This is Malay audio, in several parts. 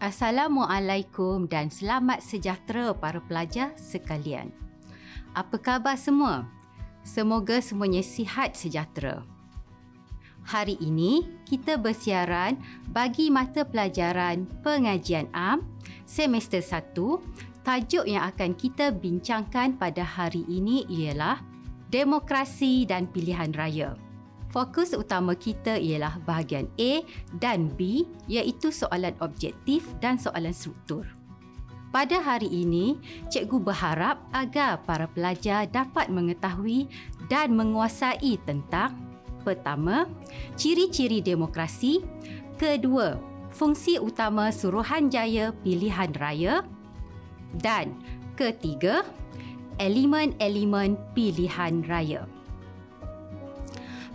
Assalamualaikum dan selamat sejahtera para pelajar sekalian. Apa khabar semua? Semoga semuanya sihat sejahtera. Hari ini kita bersiaran bagi mata pelajaran Pengajian Am semester 1. Tajuk yang akan kita bincangkan pada hari ini ialah Demokrasi dan Pilihan Raya. Fokus utama kita ialah bahagian A dan B iaitu soalan objektif dan soalan struktur. Pada hari ini, cikgu berharap agar para pelajar dapat mengetahui dan menguasai tentang pertama, ciri-ciri demokrasi, kedua, fungsi utama Suruhanjaya Pilihan Raya dan ketiga, elemen-elemen pilihan raya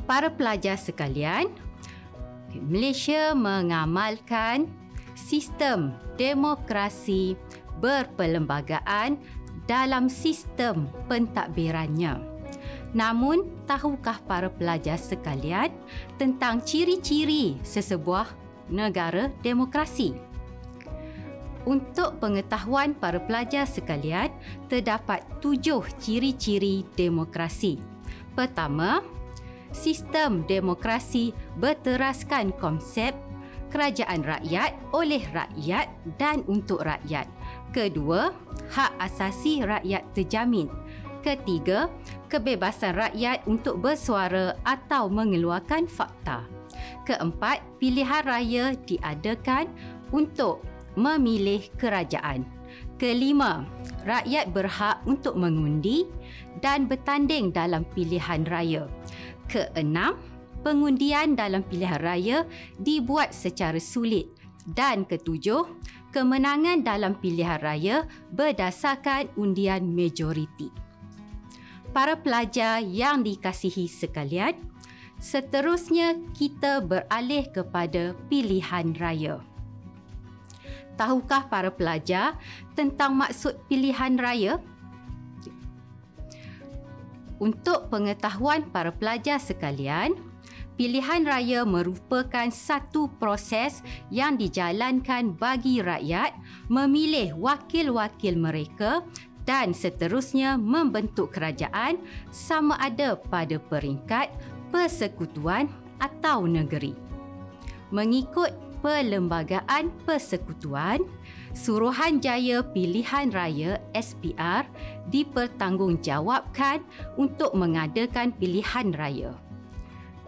para pelajar sekalian, Malaysia mengamalkan sistem demokrasi berperlembagaan dalam sistem pentadbirannya. Namun, tahukah para pelajar sekalian tentang ciri-ciri sesebuah negara demokrasi? Untuk pengetahuan para pelajar sekalian, terdapat tujuh ciri-ciri demokrasi. Pertama, sistem demokrasi berteraskan konsep kerajaan rakyat oleh rakyat dan untuk rakyat. Kedua, hak asasi rakyat terjamin. Ketiga, kebebasan rakyat untuk bersuara atau mengeluarkan fakta. Keempat, pilihan raya diadakan untuk memilih kerajaan. Kelima, rakyat berhak untuk mengundi dan bertanding dalam pilihan raya. Keenam, pengundian dalam pilihan raya dibuat secara sulit. Dan ketujuh, kemenangan dalam pilihan raya berdasarkan undian majoriti. Para pelajar yang dikasihi sekalian, seterusnya kita beralih kepada pilihan raya. Tahukah para pelajar tentang maksud pilihan raya? Untuk pengetahuan para pelajar sekalian, pilihan raya merupakan satu proses yang dijalankan bagi rakyat memilih wakil-wakil mereka dan seterusnya membentuk kerajaan sama ada pada peringkat persekutuan atau negeri. Mengikut Perlembagaan Persekutuan, Suruhanjaya Pilihan Raya SPR dipertanggungjawabkan untuk mengadakan pilihan raya.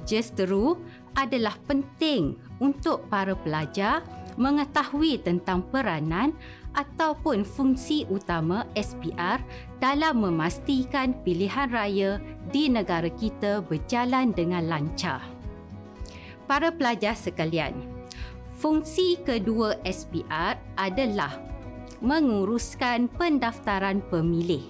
Justeru adalah penting untuk para pelajar mengetahui tentang peranan ataupun fungsi utama SPR dalam memastikan pilihan raya di negara kita berjalan dengan lancar. Para pelajar sekalian, Fungsi kedua SPR adalah menguruskan pendaftaran pemilih.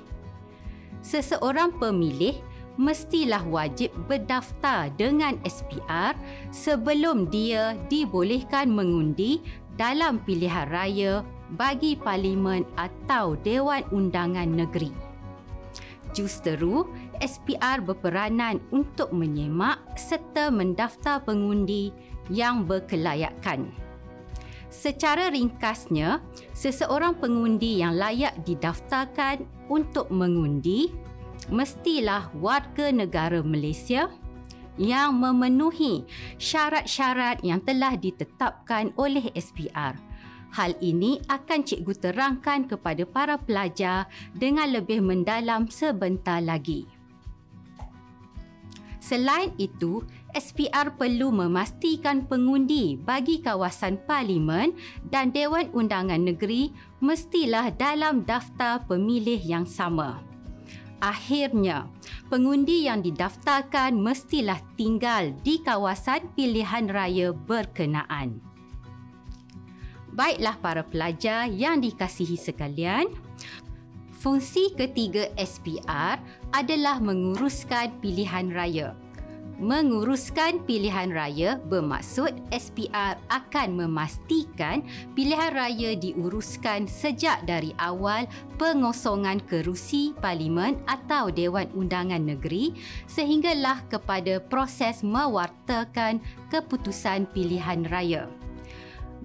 Seseorang pemilih mestilah wajib berdaftar dengan SPR sebelum dia dibolehkan mengundi dalam pilihan raya bagi parlimen atau Dewan Undangan Negeri. Justeru, SPR berperanan untuk menyemak serta mendaftar pengundi yang berkelayakan. Secara ringkasnya, seseorang pengundi yang layak didaftarkan untuk mengundi mestilah warga negara Malaysia yang memenuhi syarat-syarat yang telah ditetapkan oleh SPR. Hal ini akan cikgu terangkan kepada para pelajar dengan lebih mendalam sebentar lagi. Selain itu, SPR perlu memastikan pengundi bagi kawasan parlimen dan Dewan Undangan Negeri mestilah dalam daftar pemilih yang sama. Akhirnya, pengundi yang didaftarkan mestilah tinggal di kawasan pilihan raya berkenaan. Baiklah para pelajar yang dikasihi sekalian, Fungsi ketiga SPR adalah menguruskan pilihan raya. Menguruskan pilihan raya bermaksud SPR akan memastikan pilihan raya diuruskan sejak dari awal pengosongan kerusi parlimen atau Dewan Undangan Negeri sehinggalah kepada proses mewartakan keputusan pilihan raya.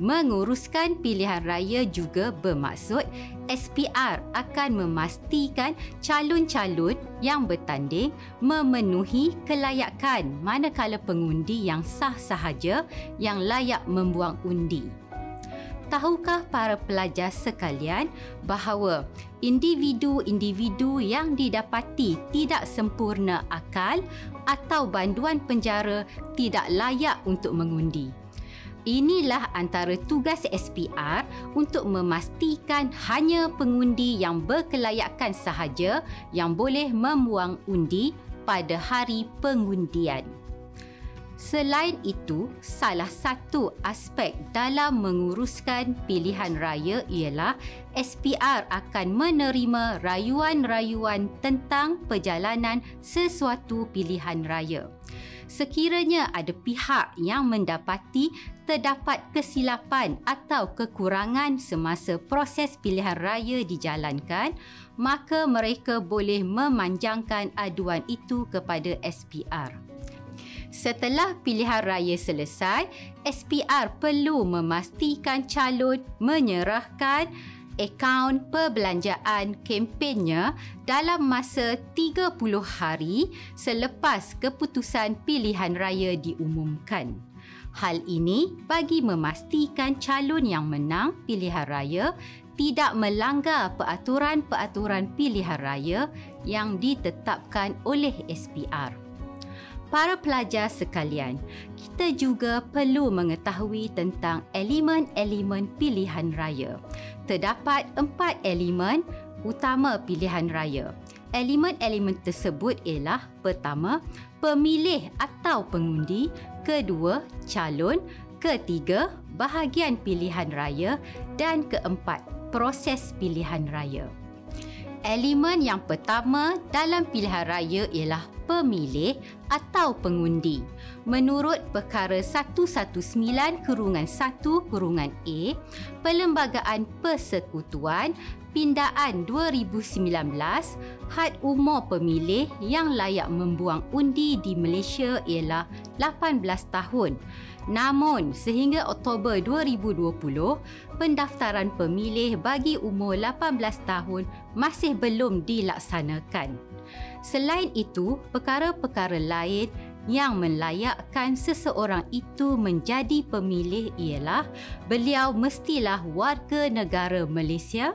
Menguruskan pilihan raya juga bermaksud SPR akan memastikan calon-calon yang bertanding memenuhi kelayakan manakala pengundi yang sah sahaja yang layak membuang undi. Tahukah para pelajar sekalian bahawa individu-individu yang didapati tidak sempurna akal atau banduan penjara tidak layak untuk mengundi? Inilah antara tugas SPR untuk memastikan hanya pengundi yang berkelayakan sahaja yang boleh membuang undi pada hari pengundian. Selain itu, salah satu aspek dalam menguruskan pilihan raya ialah SPR akan menerima rayuan-rayuan tentang perjalanan sesuatu pilihan raya sekiranya ada pihak yang mendapati terdapat kesilapan atau kekurangan semasa proses pilihan raya dijalankan, maka mereka boleh memanjangkan aduan itu kepada SPR. Setelah pilihan raya selesai, SPR perlu memastikan calon menyerahkan akaun perbelanjaan kempennya dalam masa 30 hari selepas keputusan pilihan raya diumumkan. Hal ini bagi memastikan calon yang menang pilihan raya tidak melanggar peraturan-peraturan pilihan raya yang ditetapkan oleh SPR. Para pelajar sekalian, kita juga perlu mengetahui tentang elemen-elemen pilihan raya terdapat empat elemen utama pilihan raya. Elemen-elemen tersebut ialah pertama, pemilih atau pengundi, kedua, calon, ketiga, bahagian pilihan raya dan keempat, proses pilihan raya. Elemen yang pertama dalam pilihan raya ialah pemilih atau pengundi. Menurut perkara 119 kurungan 1 kurungan A, Perlembagaan Persekutuan Pindaan 2019, had umur pemilih yang layak membuang undi di Malaysia ialah 18 tahun. Namun, sehingga Oktober 2020, pendaftaran pemilih bagi umur 18 tahun masih belum dilaksanakan. Selain itu, perkara-perkara lain yang melayakkan seseorang itu menjadi pemilih ialah beliau mestilah warga negara Malaysia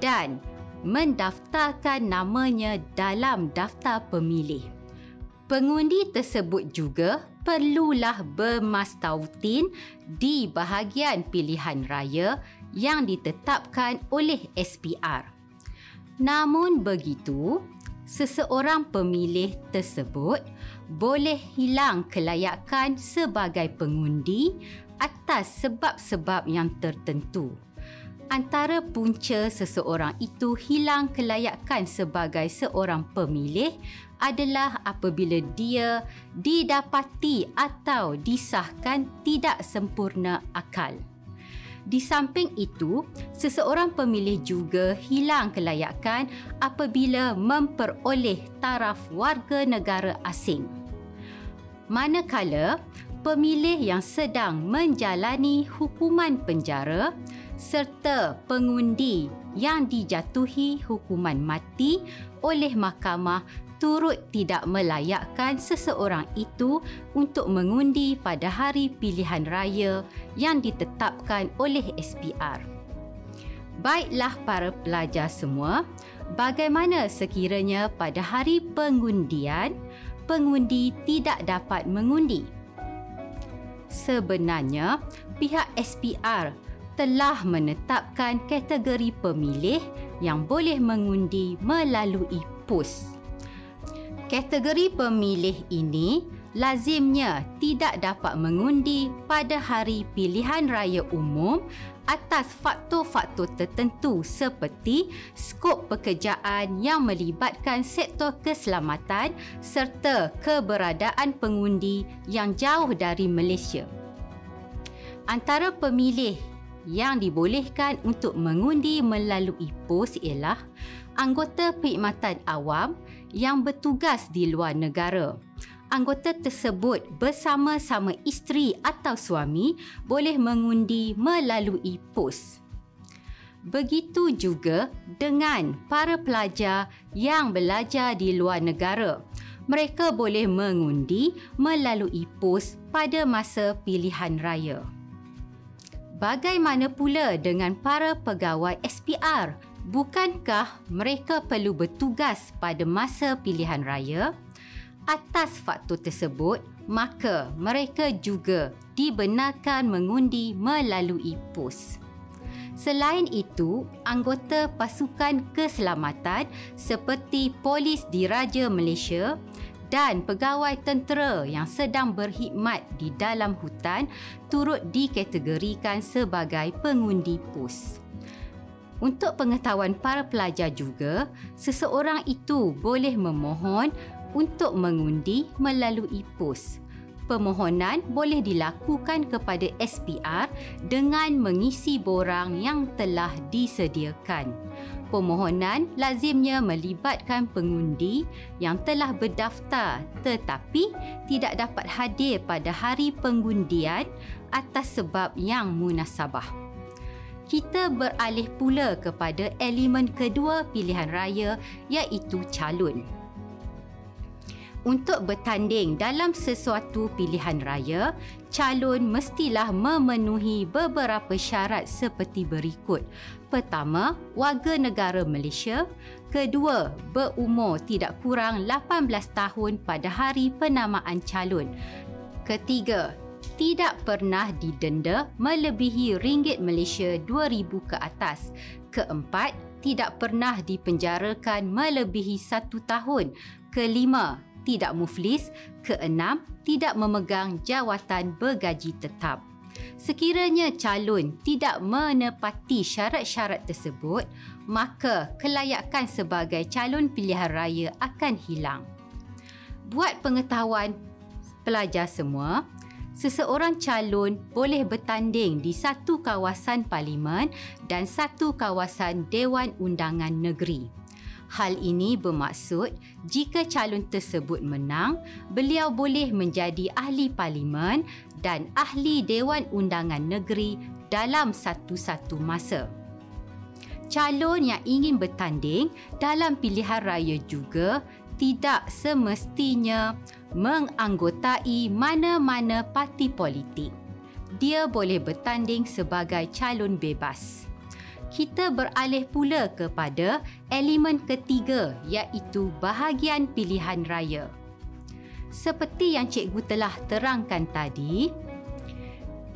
dan mendaftarkan namanya dalam daftar pemilih. Pengundi tersebut juga perlulah bermastautin di bahagian pilihan raya yang ditetapkan oleh SPR. Namun begitu, seseorang pemilih tersebut boleh hilang kelayakan sebagai pengundi atas sebab-sebab yang tertentu. Antara punca seseorang itu hilang kelayakan sebagai seorang pemilih adalah apabila dia didapati atau disahkan tidak sempurna akal. Di samping itu, seseorang pemilih juga hilang kelayakan apabila memperoleh taraf warga negara asing. Manakala pemilih yang sedang menjalani hukuman penjara serta pengundi yang dijatuhi hukuman mati oleh mahkamah turut tidak melayakkan seseorang itu untuk mengundi pada hari pilihan raya yang ditetapkan oleh SPR. Baiklah para pelajar semua, bagaimana sekiranya pada hari pengundian, pengundi tidak dapat mengundi? Sebenarnya, pihak SPR telah menetapkan kategori pemilih yang boleh mengundi melalui pos. Kategori pemilih ini lazimnya tidak dapat mengundi pada hari pilihan raya umum atas faktor-faktor tertentu seperti skop pekerjaan yang melibatkan sektor keselamatan serta keberadaan pengundi yang jauh dari Malaysia. Antara pemilih yang dibolehkan untuk mengundi melalui pos ialah anggota perkhidmatan awam yang bertugas di luar negara, anggota tersebut bersama-sama isteri atau suami boleh mengundi melalui pos. Begitu juga dengan para pelajar yang belajar di luar negara. Mereka boleh mengundi melalui pos pada masa pilihan raya. Bagaimana pula dengan para pegawai SPR? Bukankah mereka perlu bertugas pada masa pilihan raya? Atas faktor tersebut, maka mereka juga dibenarkan mengundi melalui pos. Selain itu, anggota pasukan keselamatan seperti polis diraja Malaysia dan pegawai tentera yang sedang berkhidmat di dalam hutan turut dikategorikan sebagai pengundi pos. Untuk pengetahuan para pelajar juga, seseorang itu boleh memohon untuk mengundi melalui pos permohonan boleh dilakukan kepada SPR dengan mengisi borang yang telah disediakan. Permohonan lazimnya melibatkan pengundi yang telah berdaftar tetapi tidak dapat hadir pada hari pengundian atas sebab yang munasabah. Kita beralih pula kepada elemen kedua pilihan raya iaitu calon untuk bertanding dalam sesuatu pilihan raya, calon mestilah memenuhi beberapa syarat seperti berikut. Pertama, warga negara Malaysia. Kedua, berumur tidak kurang 18 tahun pada hari penamaan calon. Ketiga, tidak pernah didenda melebihi ringgit Malaysia 2000 ke atas. Keempat, tidak pernah dipenjarakan melebihi satu tahun. Kelima, tidak muflis, keenam, tidak memegang jawatan bergaji tetap. Sekiranya calon tidak menepati syarat-syarat tersebut, maka kelayakan sebagai calon pilihan raya akan hilang. Buat pengetahuan pelajar semua, seseorang calon boleh bertanding di satu kawasan parlimen dan satu kawasan Dewan Undangan Negeri. Hal ini bermaksud jika calon tersebut menang, beliau boleh menjadi ahli parlimen dan ahli Dewan Undangan Negeri dalam satu-satu masa. Calon yang ingin bertanding dalam pilihan raya juga tidak semestinya menganggotai mana-mana parti politik. Dia boleh bertanding sebagai calon bebas kita beralih pula kepada elemen ketiga iaitu bahagian pilihan raya. Seperti yang cikgu telah terangkan tadi,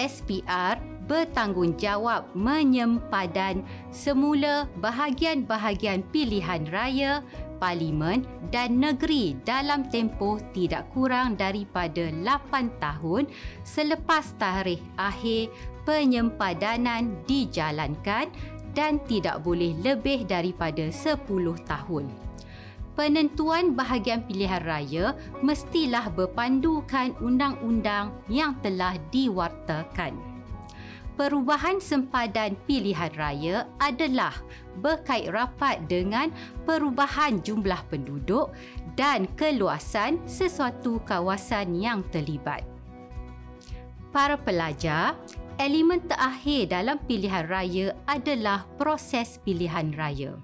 SPR bertanggungjawab menyempadan semula bahagian-bahagian pilihan raya, parlimen dan negeri dalam tempoh tidak kurang daripada 8 tahun selepas tarikh akhir penyempadanan dijalankan dan tidak boleh lebih daripada 10 tahun. Penentuan bahagian pilihan raya mestilah berpandukan undang-undang yang telah diwartakan. Perubahan sempadan pilihan raya adalah berkait rapat dengan perubahan jumlah penduduk dan keluasan sesuatu kawasan yang terlibat. Para pelajar, elemen terakhir dalam pilihan raya adalah proses pilihan raya.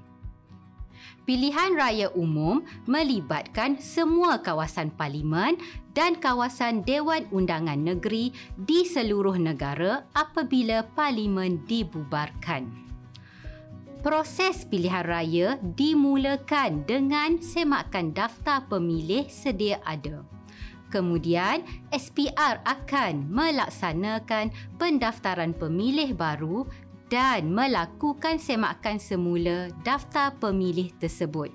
Pilihan raya umum melibatkan semua kawasan parlimen dan kawasan Dewan Undangan Negeri di seluruh negara apabila parlimen dibubarkan. Proses pilihan raya dimulakan dengan semakan daftar pemilih sedia ada. Kemudian, SPR akan melaksanakan pendaftaran pemilih baru dan melakukan semakan semula daftar pemilih tersebut.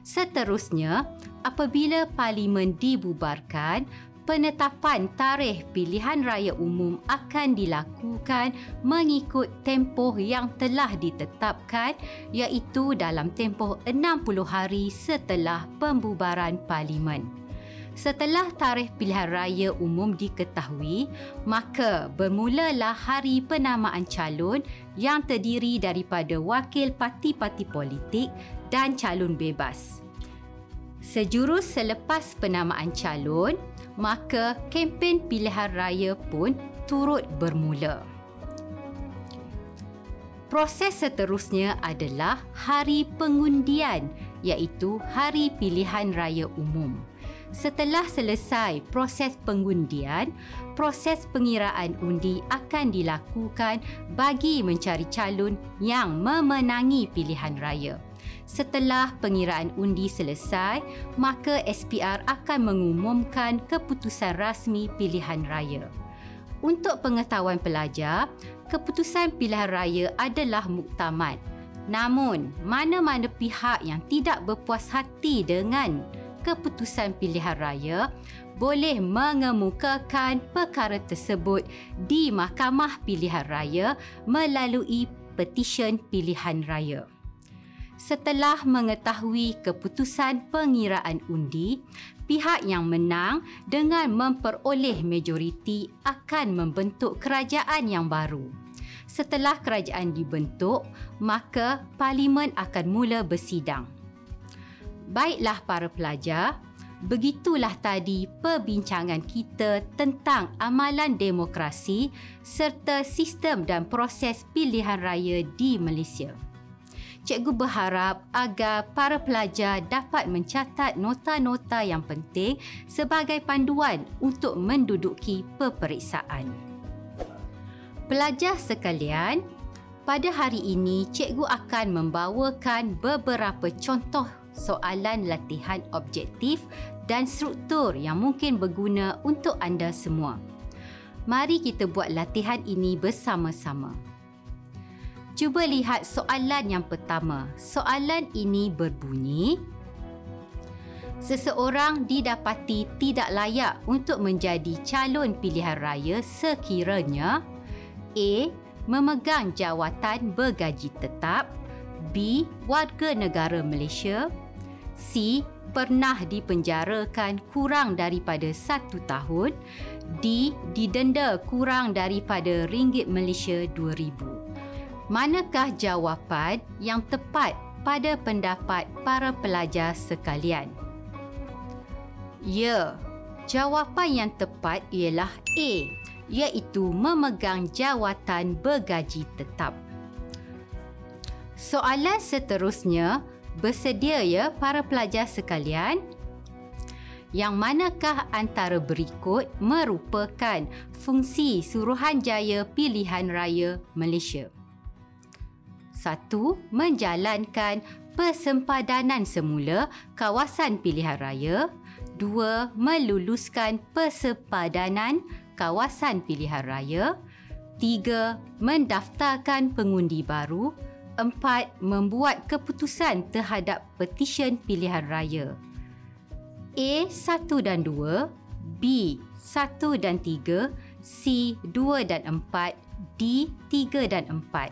Seterusnya, apabila parlimen dibubarkan, penetapan tarikh pilihan raya umum akan dilakukan mengikut tempoh yang telah ditetapkan iaitu dalam tempoh 60 hari setelah pembubaran parlimen. Setelah tarikh pilihan raya umum diketahui, maka bermulalah hari penamaan calon yang terdiri daripada wakil parti-parti politik dan calon bebas. Sejurus selepas penamaan calon, maka kempen pilihan raya pun turut bermula. Proses seterusnya adalah hari pengundian iaitu hari pilihan raya umum. Setelah selesai proses pengundian, proses pengiraan undi akan dilakukan bagi mencari calon yang memenangi pilihan raya. Setelah pengiraan undi selesai, maka SPR akan mengumumkan keputusan rasmi pilihan raya. Untuk pengetahuan pelajar, keputusan pilihan raya adalah muktamad. Namun, mana-mana pihak yang tidak berpuas hati dengan keputusan pilihan raya boleh mengemukakan perkara tersebut di Mahkamah Pilihan Raya melalui petisyen pilihan raya. Setelah mengetahui keputusan pengiraan undi, pihak yang menang dengan memperoleh majoriti akan membentuk kerajaan yang baru. Setelah kerajaan dibentuk, maka parlimen akan mula bersidang. Baiklah para pelajar, begitulah tadi perbincangan kita tentang amalan demokrasi serta sistem dan proses pilihan raya di Malaysia cikgu berharap agar para pelajar dapat mencatat nota-nota yang penting sebagai panduan untuk menduduki peperiksaan. Pelajar sekalian, pada hari ini cikgu akan membawakan beberapa contoh soalan latihan objektif dan struktur yang mungkin berguna untuk anda semua. Mari kita buat latihan ini bersama-sama. Cuba lihat soalan yang pertama. Soalan ini berbunyi, Seseorang didapati tidak layak untuk menjadi calon pilihan raya sekiranya A. Memegang jawatan bergaji tetap B. Warga negara Malaysia C. Pernah dipenjarakan kurang daripada satu tahun D. Didenda kurang daripada ringgit Malaysia RM2,000 manakah jawapan yang tepat pada pendapat para pelajar sekalian? Ya, jawapan yang tepat ialah A, iaitu memegang jawatan bergaji tetap. Soalan seterusnya, bersedia ya para pelajar sekalian? Yang manakah antara berikut merupakan fungsi Suruhanjaya Pilihan Raya Malaysia? Satu, menjalankan persempadanan semula kawasan pilihan raya. Dua, meluluskan persempadanan kawasan pilihan raya. Tiga, mendaftarkan pengundi baru. Empat, membuat keputusan terhadap petisyen pilihan raya. A satu dan dua, B satu dan tiga, C dua dan empat, D tiga dan empat.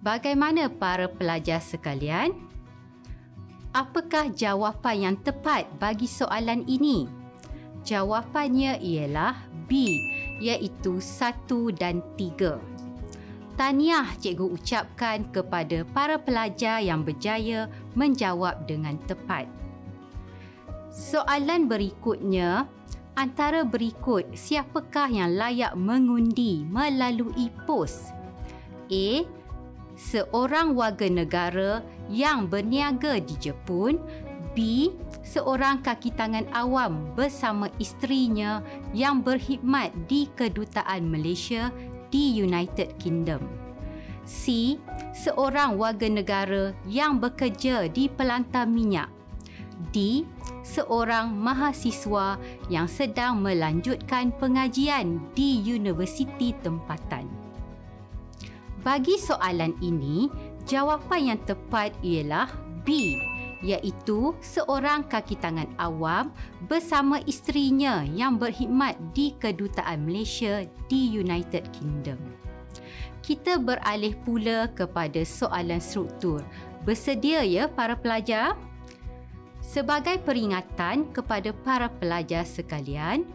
Bagaimana para pelajar sekalian? Apakah jawapan yang tepat bagi soalan ini? Jawapannya ialah B, iaitu satu dan tiga. Tahniah cikgu ucapkan kepada para pelajar yang berjaya menjawab dengan tepat. Soalan berikutnya, antara berikut siapakah yang layak mengundi melalui pos? A seorang warga negara yang berniaga di Jepun, B. Seorang kaki tangan awam bersama isterinya yang berkhidmat di Kedutaan Malaysia di United Kingdom. C. Seorang warga negara yang bekerja di pelantar minyak. D. Seorang mahasiswa yang sedang melanjutkan pengajian di universiti tempatan. Bagi soalan ini, jawapan yang tepat ialah B iaitu seorang kaki tangan awam bersama isterinya yang berkhidmat di Kedutaan Malaysia di United Kingdom. Kita beralih pula kepada soalan struktur. Bersedia ya para pelajar? Sebagai peringatan kepada para pelajar sekalian,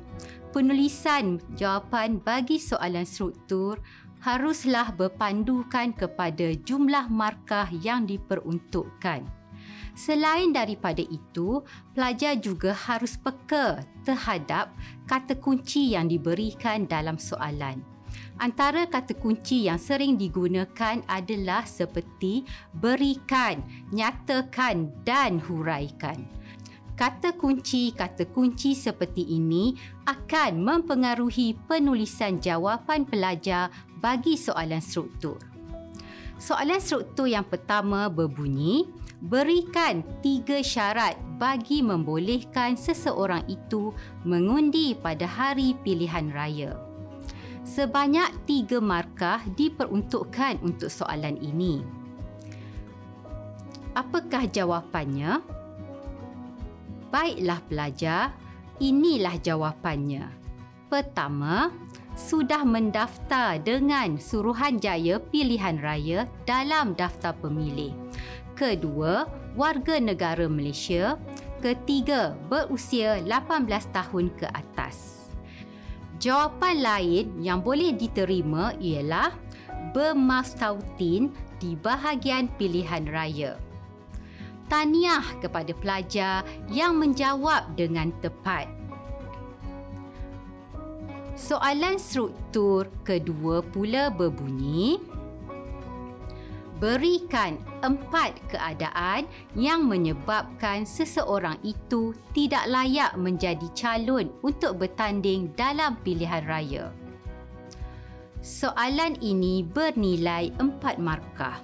penulisan jawapan bagi soalan struktur haruslah berpandukan kepada jumlah markah yang diperuntukkan. Selain daripada itu, pelajar juga harus peka terhadap kata kunci yang diberikan dalam soalan. Antara kata kunci yang sering digunakan adalah seperti berikan, nyatakan dan huraikan. Kata kunci-kata kunci seperti ini akan mempengaruhi penulisan jawapan pelajar bagi soalan struktur. Soalan struktur yang pertama berbunyi, berikan tiga syarat bagi membolehkan seseorang itu mengundi pada hari pilihan raya. Sebanyak tiga markah diperuntukkan untuk soalan ini. Apakah jawapannya? Baiklah pelajar, inilah jawapannya. Pertama, sudah mendaftar dengan Suruhanjaya Pilihan Raya dalam daftar pemilih. Kedua, warga negara Malaysia. Ketiga, berusia 18 tahun ke atas. Jawapan lain yang boleh diterima ialah bermastautin di bahagian pilihan raya. Tahniah kepada pelajar yang menjawab dengan tepat. Soalan struktur kedua pula berbunyi Berikan empat keadaan yang menyebabkan seseorang itu tidak layak menjadi calon untuk bertanding dalam pilihan raya. Soalan ini bernilai empat markah.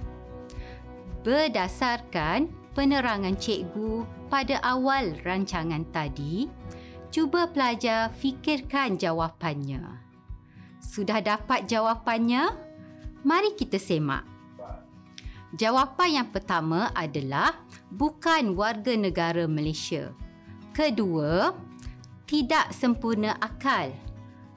Berdasarkan penerangan cikgu pada awal rancangan tadi, cuba pelajar fikirkan jawapannya. Sudah dapat jawapannya? Mari kita semak. Jawapan yang pertama adalah bukan warga negara Malaysia. Kedua, tidak sempurna akal.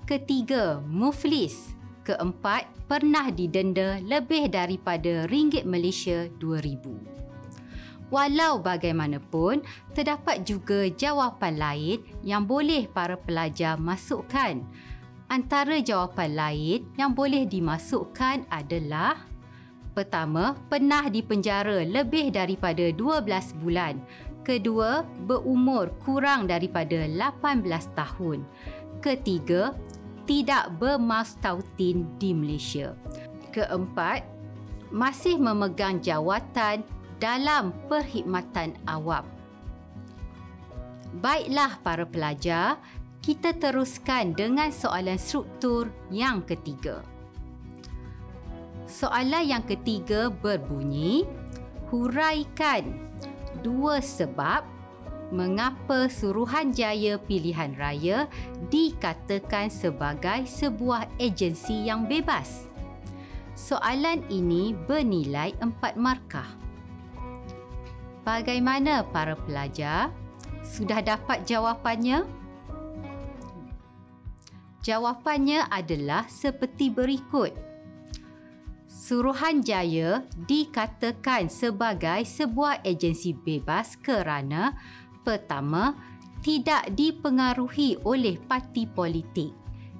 Ketiga, muflis. Keempat, pernah didenda lebih daripada ringgit Malaysia 2000. Walau bagaimanapun, terdapat juga jawapan lain yang boleh para pelajar masukkan. Antara jawapan lain yang boleh dimasukkan adalah Pertama, pernah dipenjara lebih daripada 12 bulan. Kedua, berumur kurang daripada 18 tahun. Ketiga, tidak bermastautin di Malaysia. Keempat, masih memegang jawatan dalam perkhidmatan awam. Baiklah para pelajar, kita teruskan dengan soalan struktur yang ketiga. Soalan yang ketiga berbunyi, huraikan dua sebab mengapa Suruhanjaya Pilihan Raya dikatakan sebagai sebuah agensi yang bebas. Soalan ini bernilai empat markah. Bagaimana para pelajar? Sudah dapat jawapannya? Jawapannya adalah seperti berikut. Suruhanjaya dikatakan sebagai sebuah agensi bebas kerana pertama, tidak dipengaruhi oleh parti politik.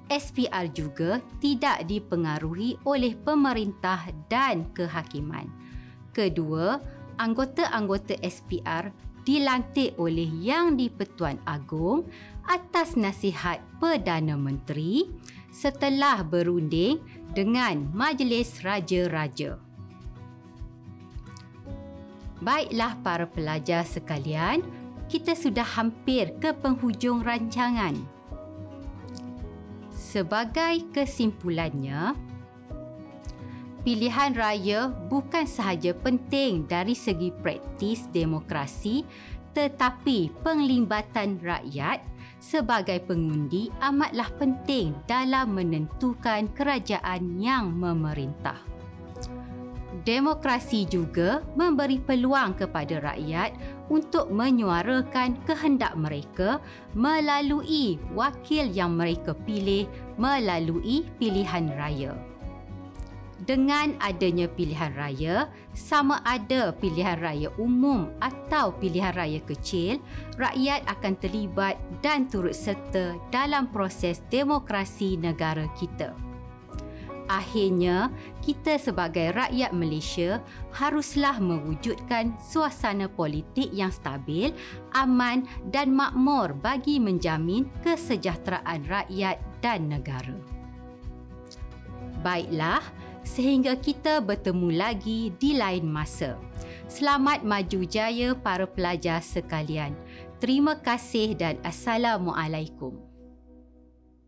SPR juga tidak dipengaruhi oleh pemerintah dan kehakiman. Kedua, anggota-anggota SPR dilantik oleh Yang di-Pertuan Agong atas nasihat Perdana Menteri setelah berunding dengan Majlis Raja-Raja. Baiklah para pelajar sekalian, kita sudah hampir ke penghujung rancangan. Sebagai kesimpulannya, pilihan raya bukan sahaja penting dari segi praktis demokrasi tetapi penglibatan rakyat sebagai pengundi amatlah penting dalam menentukan kerajaan yang memerintah. Demokrasi juga memberi peluang kepada rakyat untuk menyuarakan kehendak mereka melalui wakil yang mereka pilih melalui pilihan raya dengan adanya pilihan raya, sama ada pilihan raya umum atau pilihan raya kecil, rakyat akan terlibat dan turut serta dalam proses demokrasi negara kita. Akhirnya, kita sebagai rakyat Malaysia haruslah mewujudkan suasana politik yang stabil, aman dan makmur bagi menjamin kesejahteraan rakyat dan negara. Baiklah, sehingga kita bertemu lagi di lain masa. Selamat maju jaya para pelajar sekalian. Terima kasih dan Assalamualaikum.